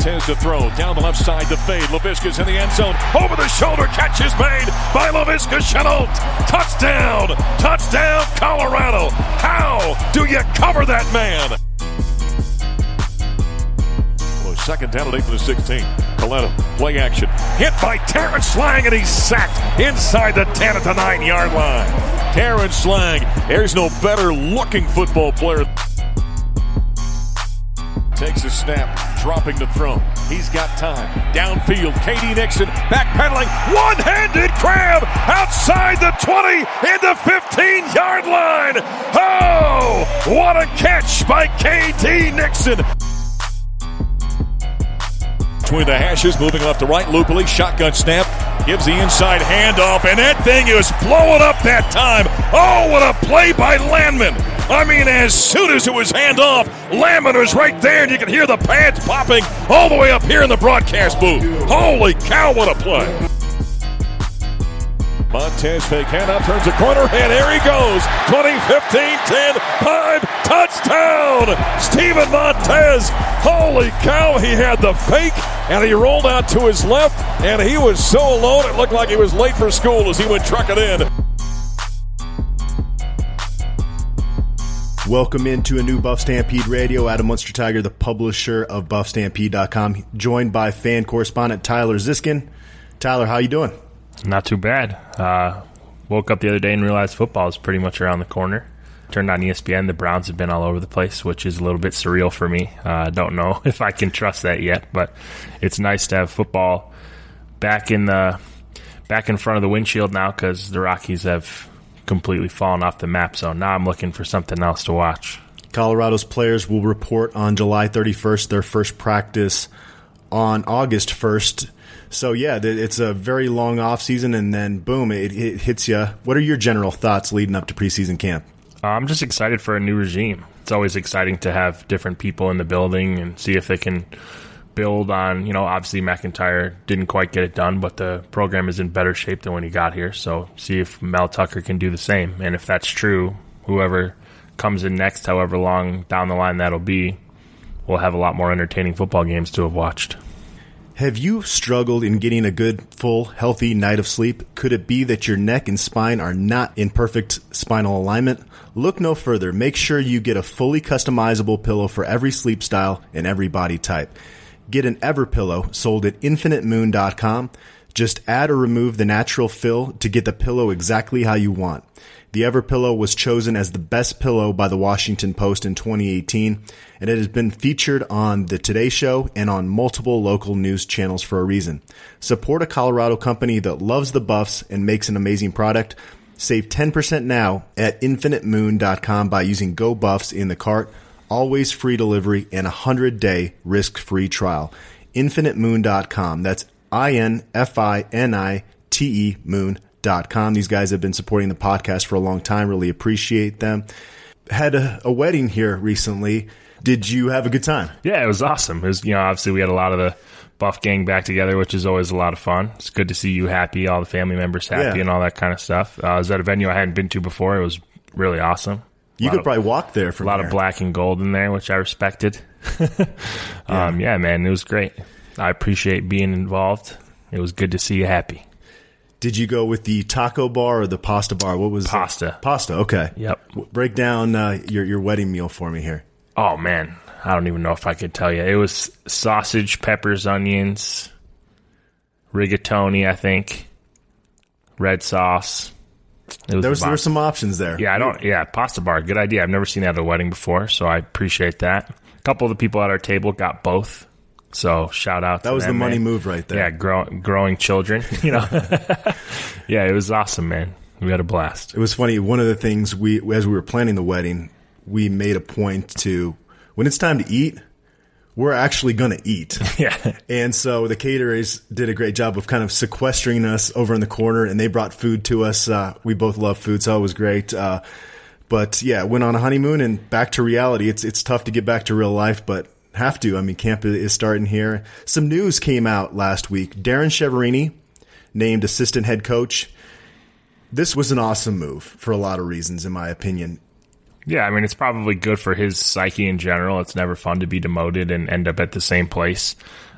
Montez to throw. Down the left side to fade. Laviska's in the end zone. Over the shoulder. Catch is made by Laviska Shenault. Touchdown. Touchdown, Colorado. How do you cover that man? Well, second down and eight for the 16. Coletta, play action. Hit by Terrance Lang, and he's sacked inside the 10 at the 9 yard line. Terrance Lang, there's no better looking football player. Takes a snap, dropping the throw. He's got time. Downfield, KD Nixon backpedaling, one-handed grab outside the 20 into 15 yard line. Oh, what a catch by KD Nixon between the hashes, moving left to right. loopily, shotgun snap, gives the inside handoff, and that thing is blowing up that time. Oh, what a play by Landman! I mean, as soon as it was handoff, Landman was right there, and you can hear the pads popping all the way up here in the broadcast booth. Holy cow, what a play! Montez fake handoff, turns the corner, and here he goes. 20, 15, 10, 5, touchdown! Steven Montez. Holy cow, he had the fake, and he rolled out to his left, and he was so alone it looked like he was late for school as he went trucking in. Welcome into a new Buff Stampede Radio. Adam Munsterteiger, the publisher of BuffStampede.com, joined by fan correspondent Tyler Ziskin. Tyler, how you doing? Not too bad. Uh, woke up the other day and realized football is pretty much around the corner. Turned on ESPN. The Browns have been all over the place, which is a little bit surreal for me. I uh, don't know if I can trust that yet, but it's nice to have football back in the back in front of the windshield now because the Rockies have completely fallen off the map. So now I'm looking for something else to watch. Colorado's players will report on July 31st their first practice on August 1st so yeah, it's a very long off season, and then boom, it, it hits you. What are your general thoughts leading up to preseason camp? Uh, I'm just excited for a new regime. It's always exciting to have different people in the building and see if they can build on. You know, obviously MacIntyre didn't quite get it done, but the program is in better shape than when he got here. So see if Mel Tucker can do the same, and if that's true, whoever comes in next, however long down the line that'll be, we'll have a lot more entertaining football games to have watched. Have you struggled in getting a good, full, healthy night of sleep? Could it be that your neck and spine are not in perfect spinal alignment? Look no further. Make sure you get a fully customizable pillow for every sleep style and every body type. Get an Everpillow sold at infinitemoon.com. Just add or remove the natural fill to get the pillow exactly how you want. The Everpillow was chosen as the best pillow by the Washington Post in 2018, and it has been featured on the Today Show and on multiple local news channels for a reason. Support a Colorado company that loves the buffs and makes an amazing product. Save 10% now at infinitemoon.com by using Go Buffs in the cart. Always free delivery and a 100 day risk free trial. Infinitemoon.com. That's I N F I N I T E moon.com com. These guys have been supporting the podcast for a long time. Really appreciate them. Had a, a, wedding here recently. Did you have a good time? Yeah, it was awesome. It was, you know, obviously we had a lot of the Buff gang back together, which is always a lot of fun. It's good to see you happy, all the family members happy, yeah. and all that kind of stuff. Uh, I was at a venue I hadn't been to before. It was really awesome. You could of, probably walk there from a lot there. of black and gold in there, which I respected. um, yeah. yeah, man, it was great. I appreciate being involved. It was good to see you happy. Did you go with the taco bar or the pasta bar? What was pasta? It? Pasta. Okay. Yep. Break down uh, your your wedding meal for me here. Oh man, I don't even know if I could tell you. It was sausage, peppers, onions, rigatoni, I think, red sauce. There was there were some options there. Yeah, I don't. Yeah, pasta bar, good idea. I've never seen that at a wedding before, so I appreciate that. A couple of the people at our table got both. So shout out. That was them, the money man. move right there. Yeah, grow, growing children. You know. yeah, it was awesome, man. We had a blast. It was funny. One of the things we, as we were planning the wedding, we made a point to when it's time to eat, we're actually going to eat. Yeah. And so the caterers did a great job of kind of sequestering us over in the corner, and they brought food to us. Uh, we both love food, so it was great. Uh, but yeah, went on a honeymoon and back to reality. It's it's tough to get back to real life, but have to. I mean, camp is starting here. Some news came out last week. Darren Chiaverini named assistant head coach. This was an awesome move for a lot of reasons, in my opinion. Yeah, I mean, it's probably good for his psyche in general. It's never fun to be demoted and end up at the same place.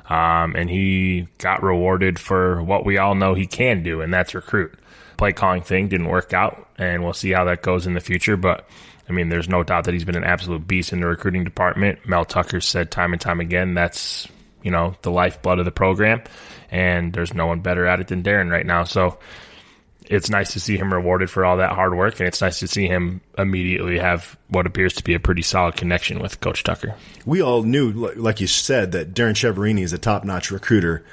Um, and he got rewarded for what we all know he can do, and that's recruit. Play calling thing didn't work out, and we'll see how that goes in the future. But I mean, there's no doubt that he's been an absolute beast in the recruiting department. Mel Tucker said time and time again that's you know the lifeblood of the program, and there's no one better at it than Darren right now. So it's nice to see him rewarded for all that hard work, and it's nice to see him immediately have what appears to be a pretty solid connection with Coach Tucker. We all knew, like you said, that Darren Chiaverini is a top notch recruiter.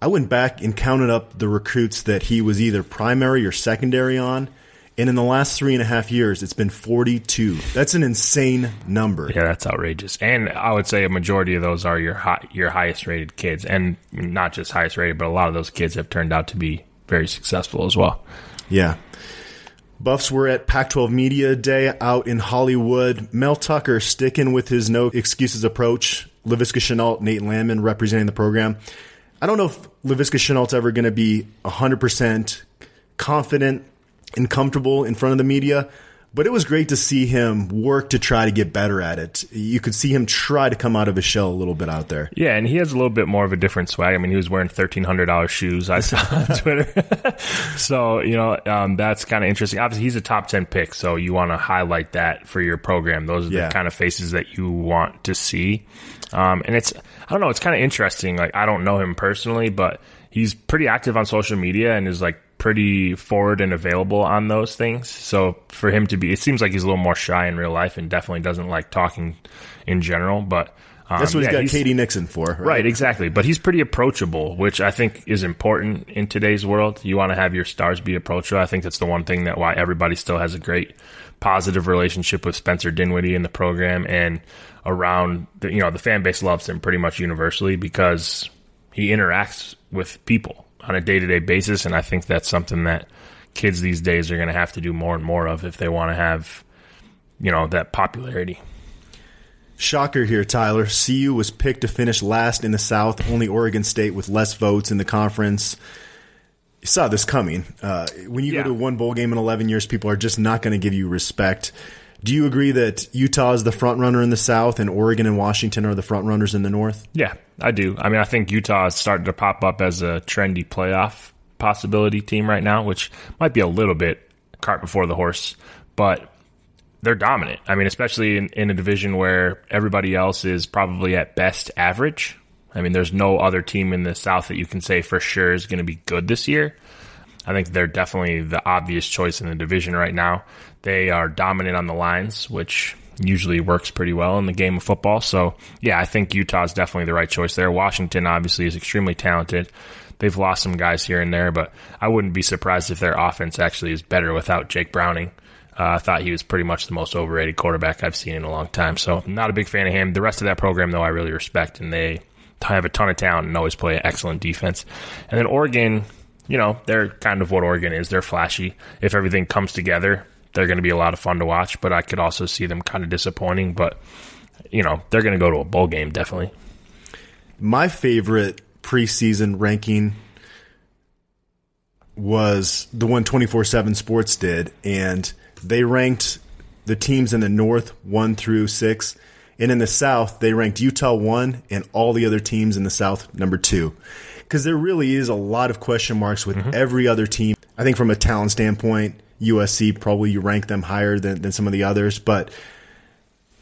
I went back and counted up the recruits that he was either primary or secondary on. And in the last three and a half years, it's been 42. That's an insane number. Yeah, that's outrageous. And I would say a majority of those are your high, your highest rated kids, and not just highest rated, but a lot of those kids have turned out to be very successful as well. Yeah. Buffs were at Pac 12 Media Day out in Hollywood. Mel Tucker sticking with his no excuses approach. Laviska Shenault, Nate Landman representing the program. I don't know if Laviska Shenault's ever going to be 100% confident and comfortable in front of the media, but it was great to see him work to try to get better at it. You could see him try to come out of his shell a little bit out there. Yeah, and he has a little bit more of a different swag. I mean, he was wearing thirteen hundred dollars shoes. I saw on Twitter. so you know um, that's kind of interesting. Obviously, he's a top ten pick, so you want to highlight that for your program. Those are yeah. the kind of faces that you want to see. Um, and it's I don't know, it's kind of interesting. Like I don't know him personally, but he's pretty active on social media and is like pretty forward and available on those things. So for him to be, it seems like he's a little more shy in real life and definitely doesn't like talking in general. But um, that's what he's yeah, got KD Nixon for, right? right? Exactly. But he's pretty approachable, which I think is important in today's world. You want to have your stars be approachable. I think that's the one thing that why everybody still has a great positive relationship with Spencer Dinwiddie in the program and around the, you know the fan base loves him pretty much universally because he interacts with people on a day to day basis. And I think that's something that kids these days are going to have to do more and more of if they want to have, you know, that popularity. Shocker here, Tyler. CU was picked to finish last in the South, only Oregon State with less votes in the conference. You saw this coming. Uh, when you yeah. go to one bowl game in 11 years, people are just not going to give you respect. Do you agree that Utah is the front runner in the South and Oregon and Washington are the front runners in the North? Yeah, I do. I mean, I think Utah is starting to pop up as a trendy playoff possibility team right now, which might be a little bit cart before the horse, but they're dominant. I mean, especially in, in a division where everybody else is probably at best average. I mean, there's no other team in the South that you can say for sure is going to be good this year. I think they're definitely the obvious choice in the division right now. They are dominant on the lines, which usually works pretty well in the game of football. So, yeah, I think Utah is definitely the right choice there. Washington obviously is extremely talented. They've lost some guys here and there, but I wouldn't be surprised if their offense actually is better without Jake Browning. Uh, I thought he was pretty much the most overrated quarterback I've seen in a long time. So, not a big fan of him. The rest of that program, though, I really respect, and they have a ton of talent and always play excellent defense. And then Oregon, you know, they're kind of what Oregon is. They're flashy. If everything comes together, they're going to be a lot of fun to watch. But I could also see them kind of disappointing. But, you know, they're going to go to a bowl game, definitely. My favorite preseason ranking was the one 24 7 Sports did. And they ranked the teams in the North one through six. And in the South, they ranked Utah one and all the other teams in the South number two because there really is a lot of question marks with mm-hmm. every other team. I think from a talent standpoint, USC probably you rank them higher than, than some of the others, but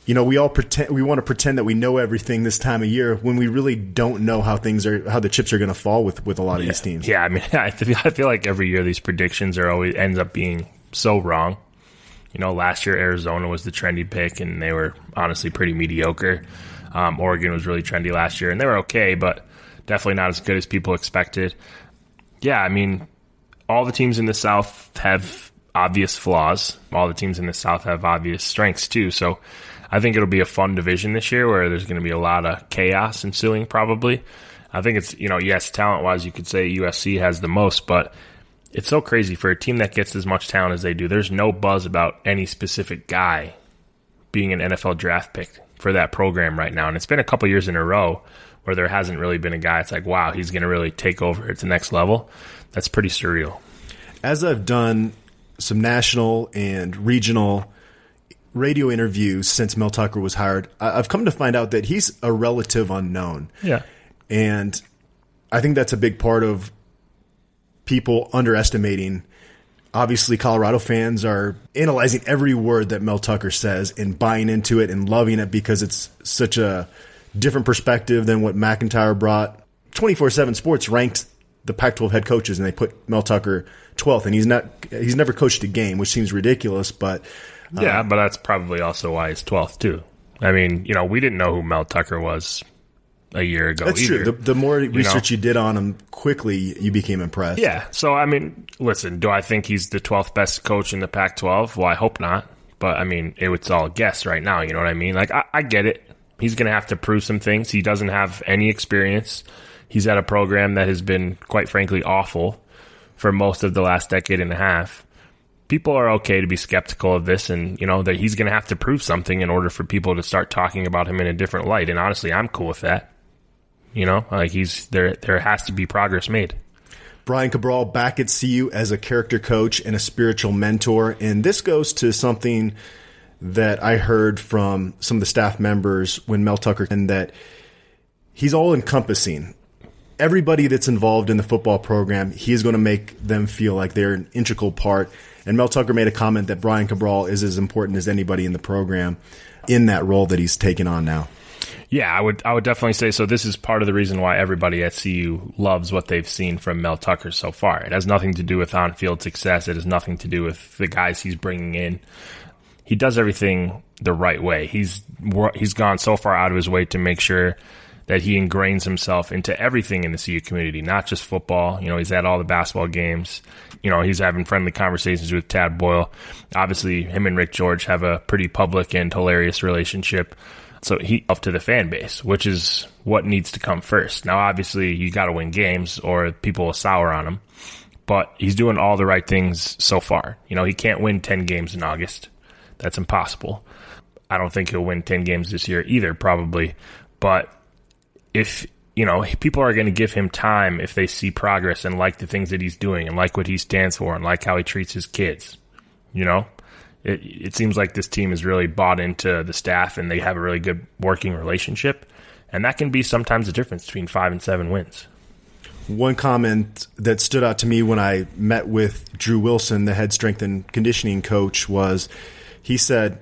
you know, we all pretend we want to pretend that we know everything this time of year when we really don't know how things are, how the chips are going to fall with with a lot of yeah. these teams. Yeah, I mean, I feel, I feel like every year these predictions are always ends up being so wrong. You know, last year Arizona was the trendy pick, and they were honestly pretty mediocre. Um, Oregon was really trendy last year, and they were okay, but definitely not as good as people expected. Yeah, I mean, all the teams in the South have obvious flaws. All the teams in the South have obvious strengths too. So I think it'll be a fun division this year where there's going to be a lot of chaos ensuing probably. I think it's, you know, yes, talent wise, you could say USC has the most, but it's so crazy for a team that gets as much talent as they do. There's no buzz about any specific guy being an NFL draft pick for that program right now. And it's been a couple years in a row where there hasn't really been a guy. It's like, wow, he's going to really take over at the next level. That's pretty surreal. As I've done some national and regional radio interviews since Mel Tucker was hired, I've come to find out that he's a relative unknown. Yeah. And I think that's a big part of people underestimating. Obviously, Colorado fans are analyzing every word that Mel Tucker says and buying into it and loving it because it's such a different perspective than what MacIntyre brought. 24 7 Sports ranked the Pac 12 head coaches and they put Mel Tucker 12th, and he's not, he's never coached a game, which seems ridiculous, but. Uh, yeah, but that's probably also why he's 12th, too. I mean, you know, we didn't know who Mel Tucker was a year ago. That's either, true. The, the more research know? you did on him, quickly you became impressed. Yeah. So I mean, listen, do I think he's the twelfth best coach in the Pac-12? Well, I hope not. But I mean, it, it's all guess right now. You know what I mean? Like, I, I get it. He's going to have to prove some things. He doesn't have any experience. He's at a program that has been, quite frankly, awful for most of the last decade and a half. People are okay to be skeptical of this, and you know that he's going to have to prove something in order for people to start talking about him in a different light. And honestly, I'm cool with that. You know, like he's there. There has to be progress made. Brian Cabral back at CU as a character coach and a spiritual mentor, and this goes to something that I heard from some of the staff members when Mel Tucker, and that he's all encompassing. Everybody that's involved in the football program, he is going to make them feel like they're an integral part. And Mel Tucker made a comment that Brian Cabral is as important as anybody in the program in that role that he's taken on now. Yeah, I would I would definitely say so. This is part of the reason why everybody at CU loves what they've seen from Mel Tucker so far. It has nothing to do with on field success. It has nothing to do with the guys he's bringing in. He does everything the right way. He's he's gone so far out of his way to make sure that he ingrains himself into everything in the CU community, not just football. You know, he's at all the basketball games. You know, he's having friendly conversations with Tad Boyle. Obviously, him and Rick George have a pretty public and hilarious relationship. So he up to the fan base, which is what needs to come first. Now, obviously, you got to win games, or people will sour on him. But he's doing all the right things so far. You know, he can't win ten games in August. That's impossible. I don't think he'll win ten games this year either, probably. But if you know people are going to give him time if they see progress and like the things that he's doing and like what he stands for and like how he treats his kids, you know, it, it seems like this team is really bought into the staff and they have a really good working relationship. And that can be sometimes the difference between five and seven wins. One comment that stood out to me when I met with Drew Wilson, the head strength and conditioning coach, was he said,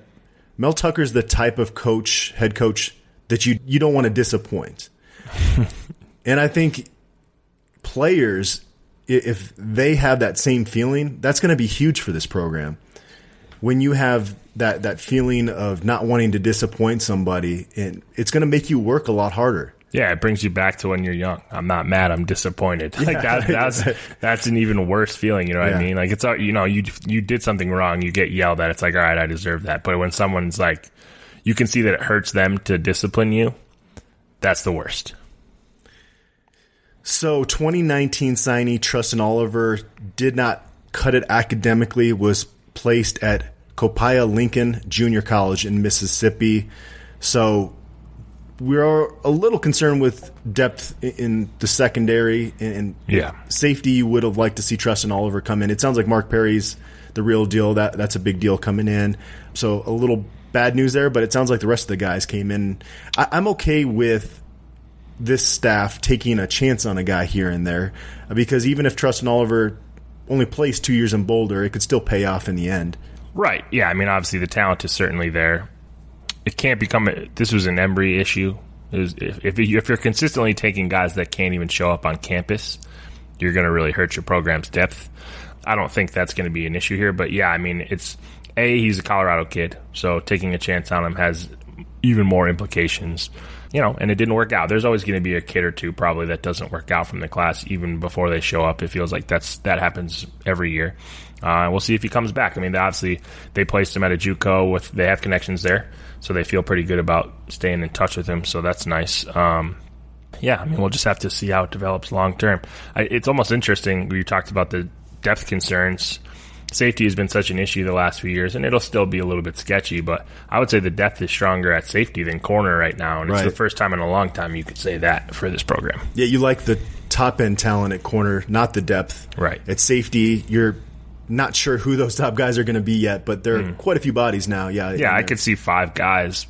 Mel Tucker's the type of coach, head coach, that you, you don't want to disappoint. and I think players, if they have that same feeling, that's going to be huge for this program when you have that that feeling of not wanting to disappoint somebody, and it's going to make you work a lot harder. Yeah, it brings you back to when you're young. I'm not mad. I'm disappointed. Yeah. Like that, that's that's an even worse feeling. You know what yeah. I mean? Like it's uh, you know you you did something wrong. You get yelled at. It's like all right, I deserve that. But when someone's like, you can see that it hurts them to discipline you. That's the worst. So 2019 signee Trustin Oliver did not cut it academically. Was placed at Copiah Lincoln Junior College in Mississippi. So we're a little concerned with depth in the secondary and yeah. safety. You would have liked to see Trustin Oliver come in. It sounds like Mark Perry's the real deal. That that's a big deal coming in. So a little bad news there, but it sounds like the rest of the guys came in. I, I'm okay with this staff taking a chance on a guy here and there uh, because even if Trustin Oliver only plays two years in Boulder, it could still pay off in the end. Right. Yeah. I mean, obviously the talent is certainly there. It can't become. A, this was an Embree issue. Was, if if you're consistently taking guys that can't even show up on campus, you're going to really hurt your program's depth. I don't think that's going to be an issue here. But yeah, I mean, it's a he's a Colorado kid, so taking a chance on him has even more implications you know, and it didn't work out. There's always going to be a kid or two probably that doesn't work out from the class even before they show up. It feels like that's that happens every year. Uh, we'll see if he comes back. I mean, obviously they placed him at a JUCO with they have connections there, so they feel pretty good about staying in touch with him. So that's nice. Um, yeah, I mean, we'll just have to see how it develops long term. It's almost interesting. You talked about the depth concerns safety has been such an issue the last few years, and it'll still be a little bit sketchy. But I would say the depth is stronger at safety than corner right now, and right. it's the first time in a long time you could say that for this program. Yeah, you like the top end talent at corner, not the depth. Right at safety, you're not sure who those top guys are going to be yet, but there are mm. quite a few bodies now. Yeah, yeah, I could see five guys.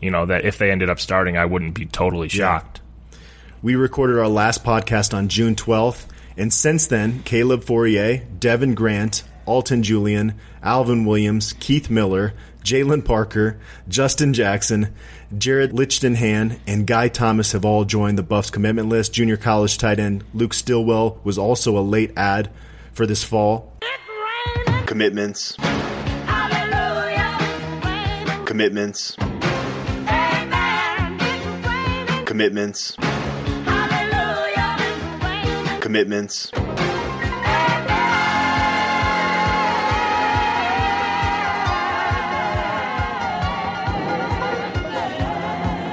You know that if they ended up starting, I wouldn't be totally shocked. Yeah. We recorded our last podcast on June 12th, and since then, Caleb Fauria, Devin Grant, Alton Julian, Alvin Williams, Keith Miller, Jalen Parker, Justin Jackson, Jared Lichtenhan, and Guy Thomas have all joined the Buffs commitment list. Junior college tight end Luke Stillwell was also a late add for this fall. Commitments. Commitments. Commitments. Commitments.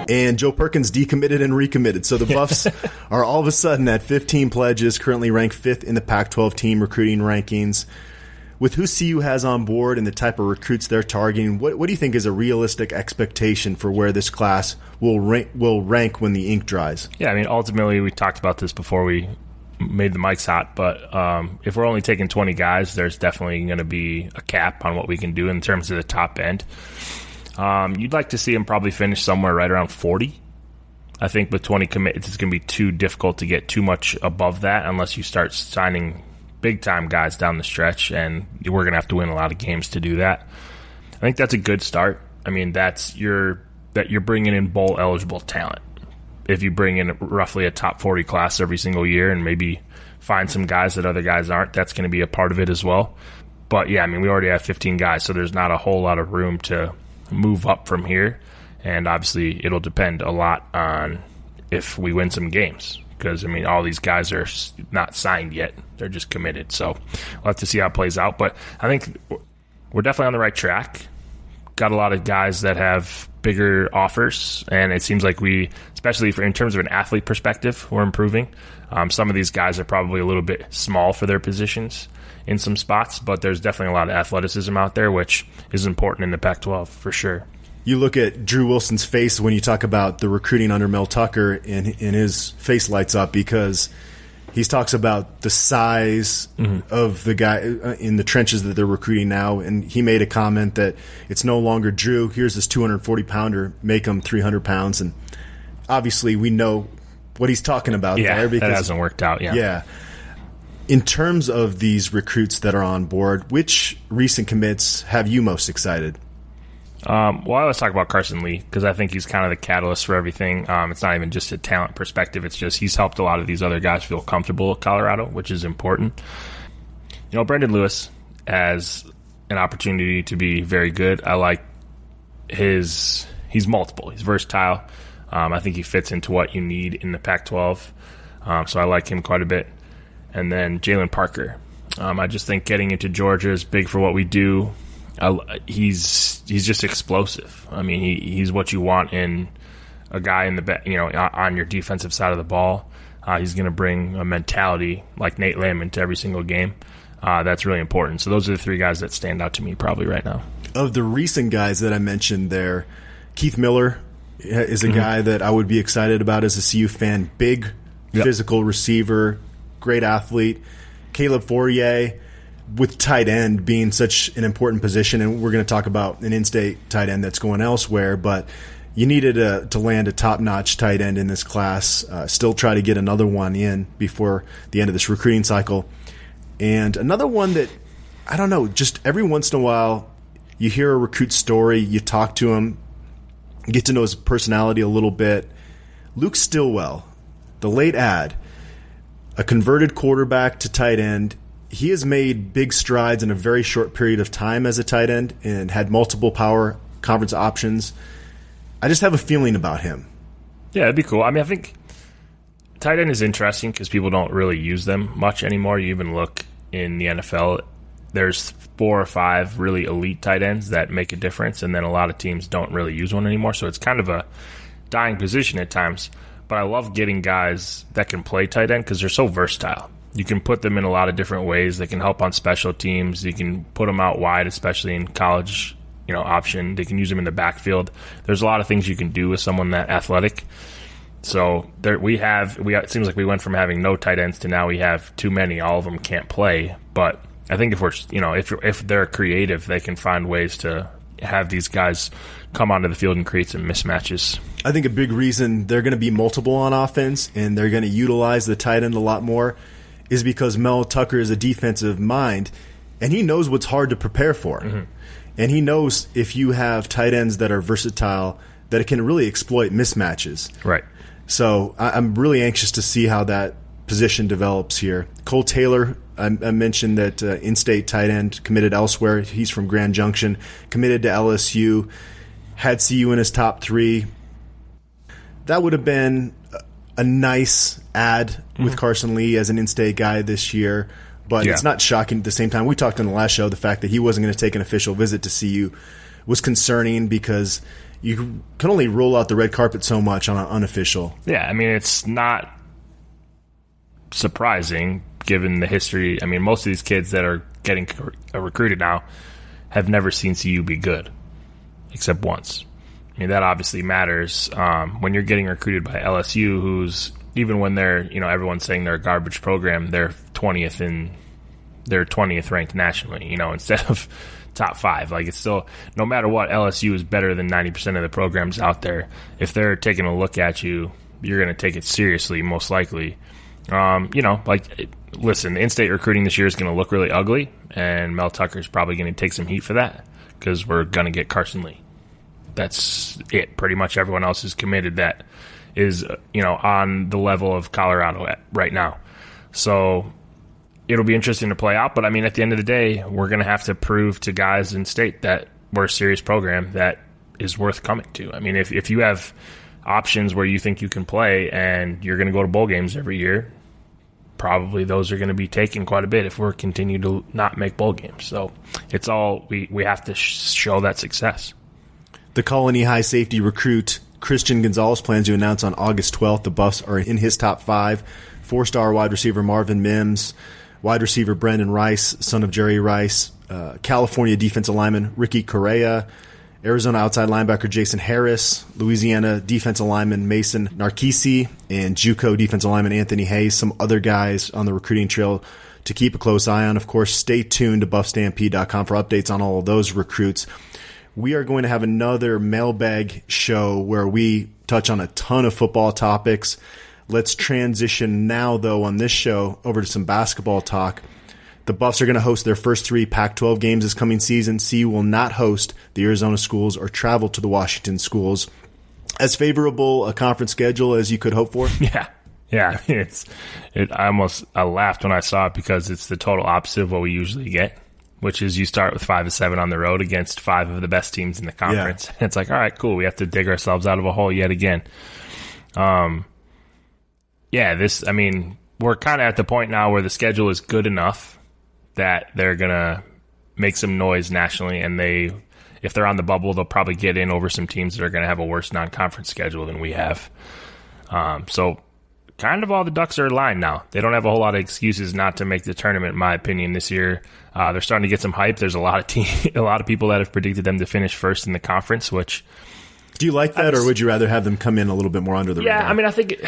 And Joe Perkins decommitted and recommitted. So the Buffs are all of a sudden at 15 pledges, currently ranked fifth in the Pac 12 team recruiting rankings. With who CU has on board and the type of recruits they're targeting, what, what do you think is a realistic expectation for where this class will rank, will rank when the ink dries? Yeah, I mean, ultimately, we talked about this before we made the mics hot, but um, if we're only taking 20 guys, there's definitely going to be a cap on what we can do in terms of the top end. Um, you'd like to see him probably finish somewhere right around 40. I think with 20 commits, it's going to be too difficult to get too much above that unless you start signing big time guys down the stretch, and we're going to have to win a lot of games to do that. I think that's a good start. I mean, that's your that you're bringing in bowl eligible talent. If you bring in roughly a top 40 class every single year and maybe find some guys that other guys aren't, that's going to be a part of it as well. But yeah, I mean, we already have 15 guys, so there's not a whole lot of room to move up from here. And obviously, it'll depend a lot on if we win some games. Because, I mean, all these guys are not signed yet. They're just committed. So we'll have to see how it plays out. But I think we're definitely on the right track. Got a lot of guys that have bigger offers. And it seems like we, especially for, in terms of an athlete perspective, we're improving. Um, some of these guys are probably a little bit small for their positions in some spots, but there's definitely a lot of athleticism out there, which is important in the Pac 12 for sure. You look at Drew Wilson's face when you talk about the recruiting under Mel Tucker, and, and his face lights up because he talks about the size mm-hmm. of the guy uh, in the trenches that they're recruiting now. And he made a comment that it's no longer Drew. Here's this 240 pounder, make him 300 pounds. And obviously, we know what he's talking about yeah, there because that hasn't worked out. Yeah. Yeah. In terms of these recruits that are on board, which recent commits have you most excited? Um, well, I always talk about Carson Lee because I think he's kind of the catalyst for everything. Um, it's not even just a talent perspective; it's just he's helped a lot of these other guys feel comfortable at Colorado, which is important. You know, Brendon Lewis has an opportunity to be very good. I like his he's multiple. He's versatile. Um, I think he fits into what you need in the Pac-12. Um, so I like him quite a bit and then Jalen Parker. Um, I just think getting into Georgia is big for what we do. I, he's he's just explosive. I mean, he, he's what you want in a guy in the you know on your defensive side of the ball. Uh, he's going to bring a mentality like Nate Landman into every single game. Uh, that's really important. So those are the three guys that stand out to me probably right now. Of the recent guys that I mentioned there, Keith Miller is a mm-hmm. guy that I would be excited about as a CU fan. Big yep. physical receiver, great athlete. Caleb Fauria with tight end being such an important position, and we're going to talk about an in-state tight end that's going elsewhere, but you needed a, to land a top-notch tight end in this class. Uh, still try to get another one in before the end of this recruiting cycle, and another one that I don't know. Just every once in a while, you hear a recruit story, you talk to him, get to know his personality a little bit. Luke Stillwell, the late ad a converted quarterback to tight end. He has made big strides in a very short period of time as a tight end and had multiple power conference options. I just have a feeling about him. Yeah, it'd be cool. I mean, I think tight end is interesting because people don't really use them much anymore. You even look in the NFL, there's four or five really elite tight ends that make a difference, and then a lot of teams don't really use one anymore. So it's kind of a dying position at times. But I love getting guys that can play tight end because they're so versatile. You can put them in a lot of different ways. They can help on special teams. You can put them out wide, especially in college, you know, option. They can use them in the backfield. There's a lot of things you can do with someone that athletic. So there we have we it seems like we went from having no tight ends to now we have too many. All of them can't play, but I think if we're you know if if they're creative, they can find ways to have these guys come onto the field and create some mismatches. I think a big reason they're going to be multiple on offense and they're going to utilize the tight end a lot more is because Mel Tucker is a defensive mind and he knows what's hard to prepare for. Mm-hmm. And he knows if you have tight ends that are versatile, that it can really exploit mismatches. Right. So I, am really anxious to see how that position develops here. Kole Taylor, I, I mentioned that uh, in-state tight end committed elsewhere. He's from Grand Junction, committed to LSU, had CU in his top three. That would have been a nice add mm-hmm. with Carson Lee as an in-state guy this year. But yeah. it's not shocking at the same time. We talked in the last show the fact that he wasn't going to take an official visit to CU was concerning because you can only roll out the red carpet so much on an unofficial. Yeah, I mean it's not surprising given the history. I mean, most of these kids that are getting recruited now have never seen CU be good, except once. I mean, that obviously matters um, when you're getting recruited by LSU, who's even when they're you know everyone's saying they're a garbage program, they're twentieth in they're twentieth ranked nationally. You know, instead of top five. Like it's still no matter what, LSU is better than ninety percent of the programs out there. If they're taking a look at you, you're going to take it seriously, most likely. Um, you know, like listen, in-state recruiting this year is going to look really ugly, and Mel Tucker is probably going to take some heat for that because we're going to get Carson Lee. That's it. Pretty much everyone else is committed that is you know on the level of Colorado at, right now. So it'll be interesting to play out. But I mean, at the end of the day, we're going to have to prove to guys in state that we're a serious program that is worth coming to. I mean, if if you have options where you think you can play and you're going to go to bowl games every year, probably those are going to be taken quite a bit if we're continue to not make bowl games. So it's all we we have to sh- show that success. The Colony High safety recruit Christian Gonzalez plans to announce on August 12th the Buffs are in his top five. Four-star wide receiver Marvin Mims, wide receiver Brenden Rice, son of Jerry Rice, uh, California defensive lineman Ricky Correa, Arizona outside linebacker Jason Harris, Louisiana defensive lineman Mason Narkisi, and JUCO defensive lineman Anthony Hayes. Some other guys on the recruiting trail to keep a close eye on. Of course, stay tuned to buffstampede.com for updates on all of those recruits. We are going to have another mailbag show where we touch on a ton of football topics. Let's transition now, though, on this show over to some basketball talk. The Buffs are going to host their first three Pac 12 games this coming season. CU will not host the Arizona schools or travel to the Washington schools. As favorable a conference schedule as you could hope for? Yeah. Yeah. It's, it, I almost, I laughed when I saw it because it's the total opposite of what we usually get, which is you start with five to seven on the road against five of the best teams in the conference. Yeah. It's like, all right, cool. We have to dig ourselves out of a hole yet again. Um, yeah, this, I mean, we're kind of at the point now where the schedule is good enough that they're gonna make some noise nationally, and they, if they're on the bubble, they'll probably get in over some teams that are gonna have a worse non-conference schedule than we have. Um, so, kind of all the ducks are aligned now. They don't have a whole lot of excuses not to make the tournament, in my opinion, this year. Uh, they're starting to get some hype. There's a lot of team, a lot of people that have predicted them to finish first in the conference. Which do you like that, or would you rather have them come in a little bit more under the yeah, radar? I mean, I think. It,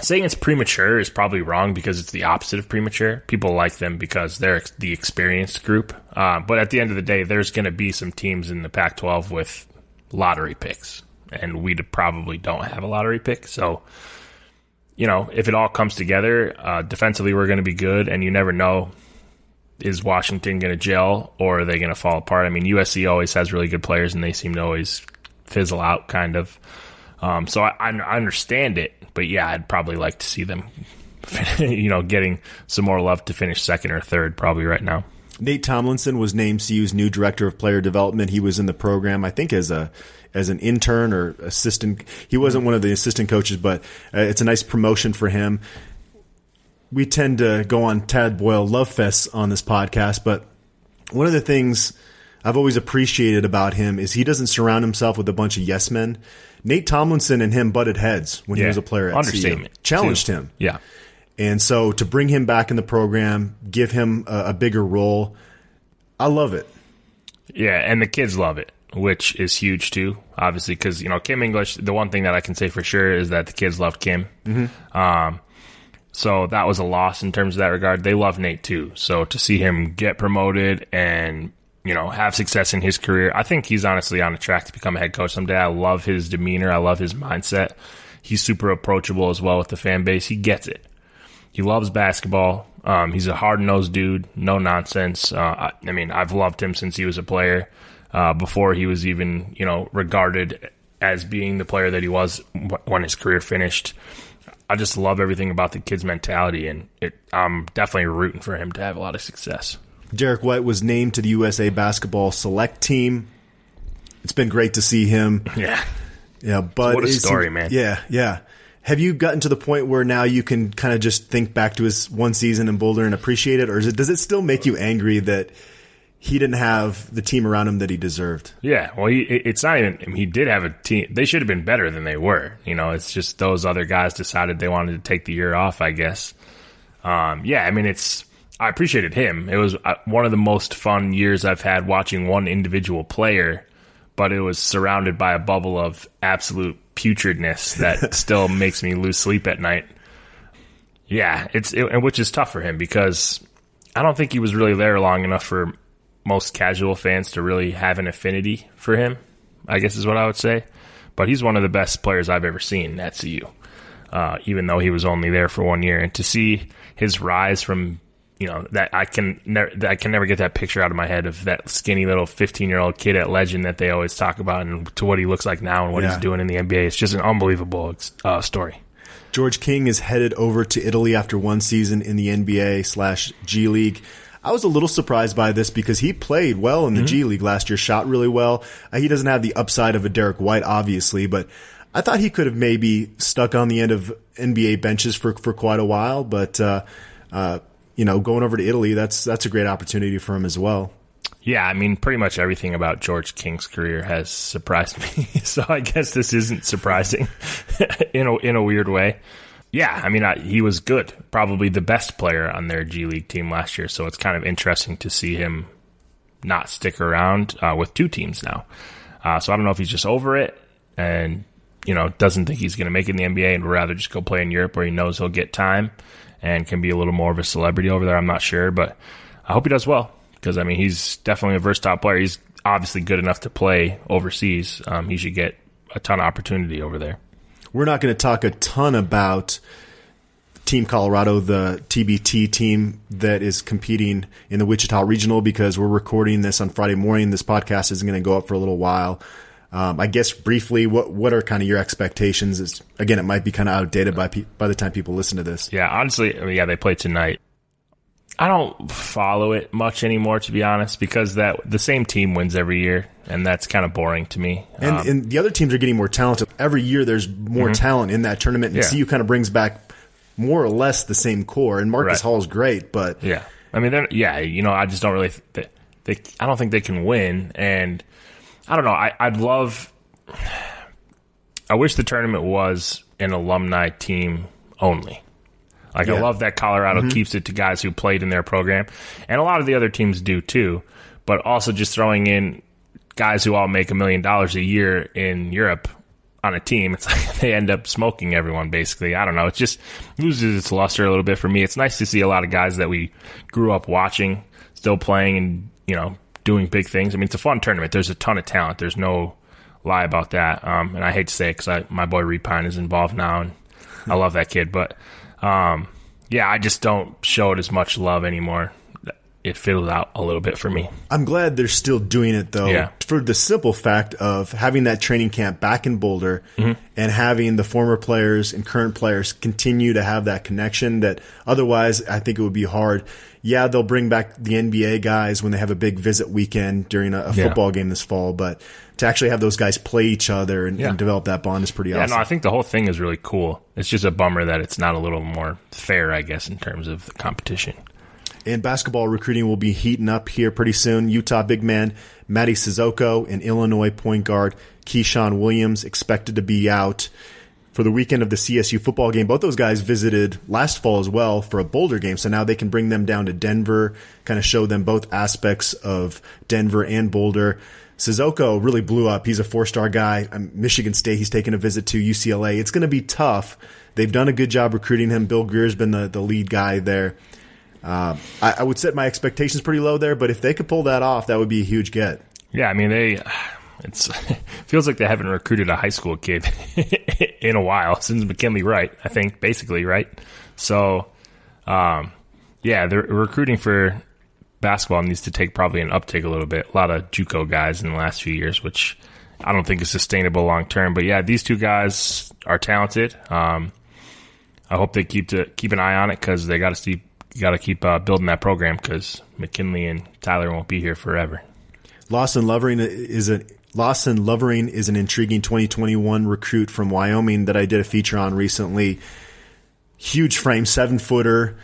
saying it's premature is probably wrong because it's the opposite of premature. People like them because they're the experienced group. Uh, but at the end of the day, there's going to be some teams in the Pac 12 with lottery picks, and we probably don't have a lottery pick. So, you know, if it all comes together, uh, defensively, we're going to be good, and you never know. Is Washington going to gel or are they going to fall apart? I mean, USC always has really good players and they seem to always fizzle out, kind of. Um, so I, I understand it, but yeah, I'd probably like to see them, you know, getting some more love to finish second or third probably right now. Nate Tomlinson was named CU's new director of player development. He was in the program, I think, as a as an intern or assistant. He wasn't one of the assistant coaches, but uh, it's a nice promotion for him. We tend to go on Tad Boyle love fests on this podcast, but one of the things I've always appreciated about him is he doesn't surround himself with a bunch of yes men. Nate Tomlinson and him butted heads when yeah. he was a player at Understatement. CU. Challenged too. him. Yeah. And so to bring him back in the program, give him a, a bigger role, I love it. Yeah, and the kids love it, which is huge too. Obviously, because you know Kim English. The one thing that I can say for sure is that the kids loved Kim. Mm-hmm. Um, so that was a loss in terms of that regard. They love Nate too. So to see him get promoted and you know, have success in his career. I think he's honestly on a track to become a head coach someday. I love his demeanor. I love his mindset. He's super approachable as well with the fan base. He gets it. He loves basketball. Um, he's a hard nosed dude, no nonsense. Uh, I, I, mean, I've loved him since he was a player, uh, before he was even, you know, regarded as being the player that he was when his career finished. I just love everything about the kid's mentality, and it, I'm definitely rooting for him to have a lot of success. Derrick White was named to the USA basketball select team. It's been great to see him. Yeah. Yeah, but what a story, man. Yeah, yeah. Have you gotten to the point where now you can kind of just think back to his one season in Boulder and appreciate it, or it, does it still make you angry that he didn't have the team around him that he deserved? Yeah, well, he, it's not even. I mean, he did have a team. They should have been better than they were. You know, it's just those other guys decided they wanted to take the year off. I guess. Um, yeah, I mean, it's I appreciated him. It was uh, one of the most fun years I've had watching one individual player, but it was surrounded by a bubble of absolute putridness that still makes me lose sleep at night. Yeah, it's it, which is tough for him because I don't think he was really there long enough for most casual fans to really have an affinity for him. I guess is what I would say. But he's one of the best players I've ever seen at CU. Uh, even though he was only there for one year, and to see his rise from you know that I can never I can never get that picture out of my head of that skinny little 15 year old kid at Legend that they always talk about and to what he looks like now and what yeah. he's doing in the NBA. It's just an unbelievable uh, story. George King is headed over to Italy after one season in the NBA slash G League. I was a little surprised by this because he played well in the mm-hmm. G League last year, shot really well. Uh, he doesn't have the upside of a Derrick White, obviously, but I thought he could have maybe stuck on the end of NBA benches for for quite a while. But uh, uh, you know, going over to Italy, that's that's a great opportunity for him as well. Yeah, I mean, pretty much everything about George King's career has surprised me. so I guess this isn't surprising in a in a weird way. Yeah, I mean, I, he was good, probably the best player on their G League team last year. So it's kind of interesting to see him not stick around uh, with two teams now. Uh, so I don't know if he's just over it and you know doesn't think he's going to make it in the NBA and rather just go play in Europe where he knows he'll get time and can be a little more of a celebrity over there. I'm not sure, but I hope he does well because I mean he's definitely a versatile player. He's obviously good enough to play overseas. Um, he should get a ton of opportunity over there. We're not going to talk a ton about Team Colorado, the TBT team that is competing in the Wichita Regional, because we're recording this on Friday morning. This podcast isn't going to go up for a little while. Um, I guess briefly, what what are kind of your expectations? Is again, it might be kind of outdated by pe- by the time people listen to this. Yeah, honestly, I mean, yeah, they play tonight. I don't follow it much anymore, to be honest, because that the same team wins every year, and that's kind of boring to me. And, um, and the other teams are getting more talented every year. There's more mm-hmm. talent in that tournament, and yeah. CU kind of brings back more or less the same core. And Marcus right. Hall is great, but yeah, I mean, yeah, you know, I just don't really. They, they, I don't think they can win, and I don't know. I, I'd love. I wish the tournament was an alumni team only. Like yeah. I love that Colorado mm-hmm. keeps it to guys who played in their program, and a lot of the other teams do too. But also just throwing in guys who all make a million dollars a year in Europe on a team, it's like they end up smoking everyone. Basically, I don't know. It just loses its luster a little bit for me. It's nice to see a lot of guys that we grew up watching still playing and you know doing big things. I mean, it's a fun tournament. There's a ton of talent. There's no lie about that. Um, and I hate to say it because my boy Repine is involved now, and I love that kid. But um, yeah, I just don't show it as much love anymore. It fiddled out a little bit for me. I'm glad they're still doing it though. Yeah. For the simple fact of having that training camp back in Boulder mm-hmm. and having the former players and current players continue to have that connection that otherwise I think it would be hard yeah, they'll bring back the NBA guys when they have a big visit weekend during a, a yeah. football game this fall, but to actually have those guys play each other and, yeah. and develop that bond is pretty yeah, awesome. no, I think the whole thing is really cool. It's just a bummer that it's not a little more fair, I guess, in terms of the competition. And basketball recruiting will be heating up here pretty soon. Utah big man Mady Sissoko and Illinois point guard Keyshawn Williams expected to be out for the weekend of the CSU football game. Both those guys visited last fall as well for a Boulder game. So now they can bring them down to Denver, kind of show them both aspects of Denver and Boulder. Sissoko really blew up. He's a four star guy. Um, Michigan State, he's taken a visit to UCLA. It's going to be tough. They've done a good job recruiting him. Bill Grier's been the, the lead guy there. Uh, I, I would set my expectations pretty low there, but if they could pull that off, that would be a huge get. Yeah, I mean they. It's it feels like they haven't recruited a high school kid in a while since McKinley Wright. I think basically right. So, um, yeah, the recruiting for basketball needs to take probably an uptick a little bit. A lot of JUCO guys in the last few years, which I don't think is sustainable long term. But yeah, these two guys are talented. Um, I hope they keep to keep an eye on it because they got to see got to keep uh, building that program because McKinley and Tyler won't be here forever. Lawson Lovering is a Lawson Lovering is an intriguing 2021 recruit from Wyoming that I did a feature on recently. Huge frame, seven footer.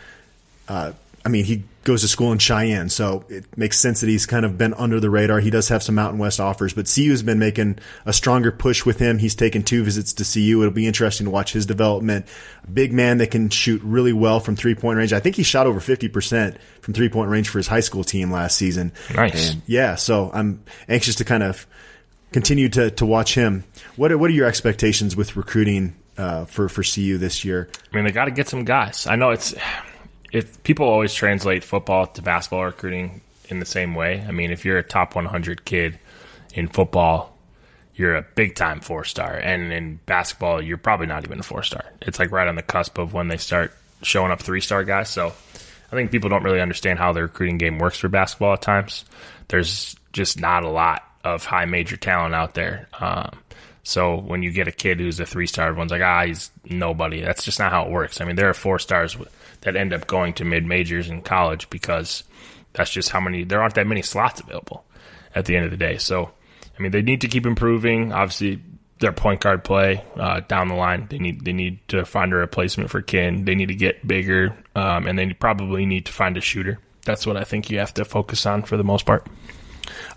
Uh, I mean, he goes to school in Cheyenne, so it makes sense that he's kind of been under the radar. He does have some Mountain West offers, but CU has been making a stronger push with him. He's taken two visits to CU. It'll be interesting to watch his development. big man that can shoot really well from three point range. I think he shot over 50% from three point range for his high school team last season. Nice. And yeah, so I'm anxious to kind of continue to, to watch him. What are, what are your expectations with recruiting uh, for, for CU this year? I mean, they got to get some guys. I know it's if people always translate football to basketball recruiting in the same way. I mean, if you're a top 100 kid in football, you're a big time four star, and in basketball, you're probably not even a four star. It's like right on the cusp of when they start showing up three star guys. So I think people don't really understand how the recruiting game works for basketball at times. There's just not a lot of high major talent out there. Um, so when you get a kid who's a three star, everyone's like, ah, he's nobody. That's just not how it works. I mean, there are four stars that end up going to mid majors in college because that's just how many, there aren't that many slots available at the end of the day. So, I mean, they need to keep improving. Obviously, their point guard play uh, down the line. They need they need to find a replacement for Ken. They need to get bigger, um, and they probably need to find a shooter. That's what I think you have to focus on for the most part.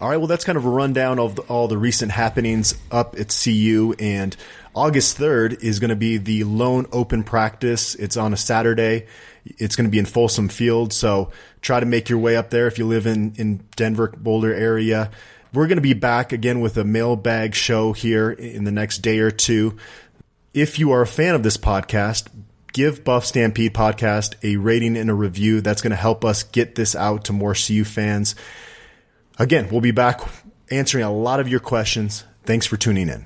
All right, well, that's kind of a rundown of the, all the recent happenings up at CU. And August 3rd is going to be the lone open practice. It's on a Saturday. It's going to be in Folsom Field. So try to make your way up there if you live in, in Denver, Boulder area. We're going to be back again with a mailbag show here in the next day or two. If you are a fan of this podcast, give Buff Stampede podcast a rating and a review. That's going to help us get this out to more CU fans. Again, we'll be back answering a lot of your questions. Thanks for tuning in.